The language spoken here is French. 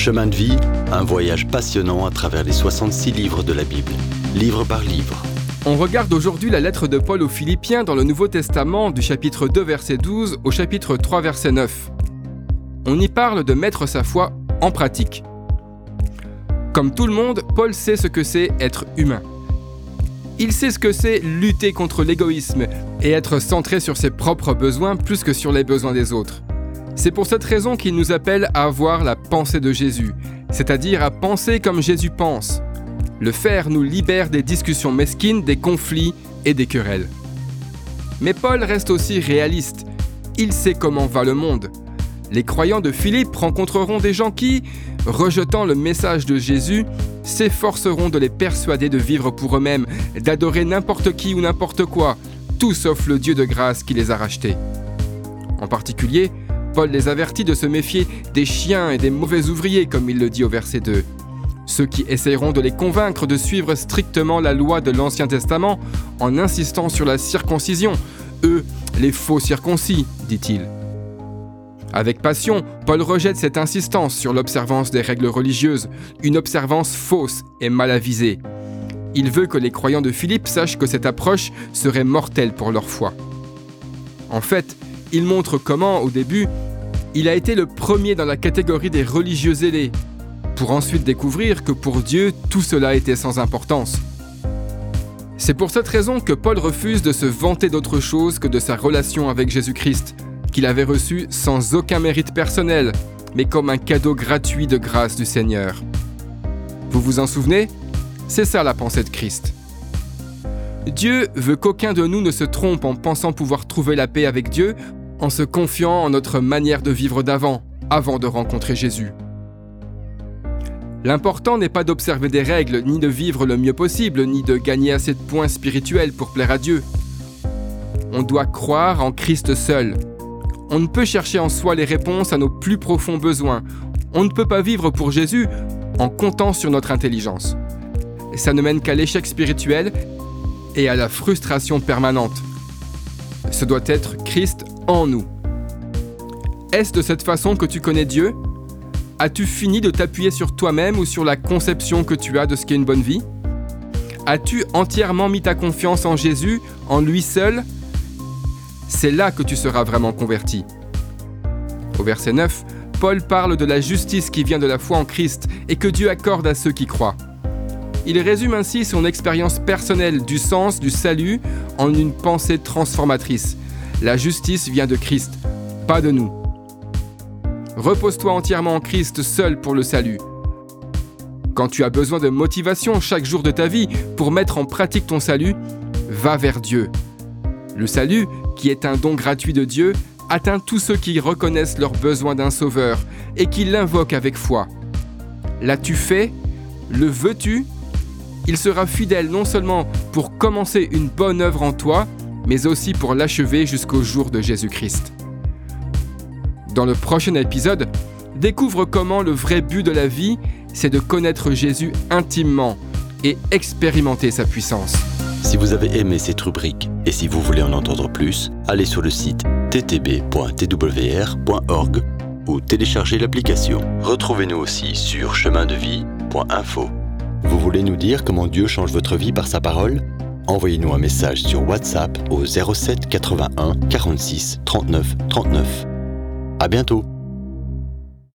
Chemin de vie, un voyage passionnant à travers les 66 livres de la Bible, livre par livre. On regarde aujourd'hui la lettre de Paul aux Philippiens dans le Nouveau Testament du chapitre 2 verset 12 au chapitre 3 verset 9. On y parle de mettre sa foi en pratique. Comme tout le monde, Paul sait ce que c'est être humain. Il sait ce que c'est lutter contre l'égoïsme et être centré sur ses propres besoins plus que sur les besoins des autres. C'est pour cette raison qu'il nous appelle à avoir la pensée de Jésus, c'est-à-dire à penser comme Jésus pense, le faire nous libère des discussions mesquines, des conflits et des querelles. Mais Paul reste aussi réaliste. Il sait comment va le monde. Les croyants de Philippe rencontreront des gens qui, rejetant le message de Jésus, s'efforceront de les persuader de vivre pour eux-mêmes, d'adorer n'importe qui ou n'importe quoi, tout sauf le Dieu de grâce qui les a rachetés. En particulier, Paul les avertit de se méfier des chiens et des mauvais ouvriers, comme il le dit au verset 2. Ceux qui essayeront de les convaincre de suivre strictement la loi de l'Ancien Testament en insistant sur la circoncision, eux, les faux circoncis, dit-il. Avec passion, Paul rejette cette insistance sur l'observance des règles religieuses, une observance fausse et mal avisée. Il veut que les croyants de Philippe sachent que cette approche serait mortelle pour leur foi. En fait, il montre comment, au début, il a été le premier dans la catégorie des religieux zélés, pour ensuite découvrir que pour Dieu, tout cela était sans importance. C'est pour cette raison que Paul refuse de se vanter d'autre chose que de sa relation avec Jésus-Christ, qu'il avait reçu sans aucun mérite personnel, mais comme un cadeau gratuit de grâce du Seigneur. Vous vous en souvenez? C'est ça la pensée de Christ. Dieu veut qu'aucun de nous ne se trompe en pensant pouvoir trouver la paix avec Dieu en se confiant en notre manière de vivre d'avant, avant de rencontrer Jésus. L'important n'est pas d'observer des règles, ni de vivre le mieux possible, ni de gagner assez de points spirituels pour plaire à Dieu. On doit croire en Christ seul. On ne peut chercher en soi les réponses à nos plus profonds besoins. On ne peut pas vivre pour Jésus en comptant sur notre intelligence. Ça ne mène qu'à l'échec spirituel et à la frustration permanente. Ce doit être Christ en nous. Est-ce de cette façon que tu connais Dieu? As-tu fini de t'appuyer sur toi-même ou sur la conception que tu as de ce qu'est une bonne vie? As-tu entièrement mis ta confiance en Jésus, en lui seul? C'est là que tu seras vraiment converti. Au verset 9, Paul parle de la justice qui vient de la foi en Christ et que Dieu accorde à ceux qui croient. Il résume ainsi son expérience personnelle du sens du salut en une pensée transformatrice. La justice vient de Christ, pas de nous. Repose-toi entièrement en Christ seul pour le salut. Quand tu as besoin de motivation chaque jour de ta vie pour mettre en pratique ton salut, va vers Dieu. Le salut, qui est un don gratuit de Dieu, atteint tous ceux qui reconnaissent leur besoin d'un sauveur et qui l'invoquent avec foi. L'as-tu fait? Le veux-tu? Il sera fidèle non seulement pour commencer une bonne œuvre en toi, mais aussi pour l'achever jusqu'au jour de Jésus-Christ. Dans le prochain épisode, découvre comment le vrai but de la vie, c'est de connaître Jésus intimement et expérimenter sa puissance. Si vous avez aimé cette rubrique et si vous voulez en entendre plus, allez sur le site ttb.twr.org ou téléchargez l'application. Retrouvez-nous aussi sur chemindevie.info. Vous voulez nous dire comment Dieu change votre vie par sa parole? Envoyez-nous un message sur WhatsApp au 07 81 46 39 39. À bientôt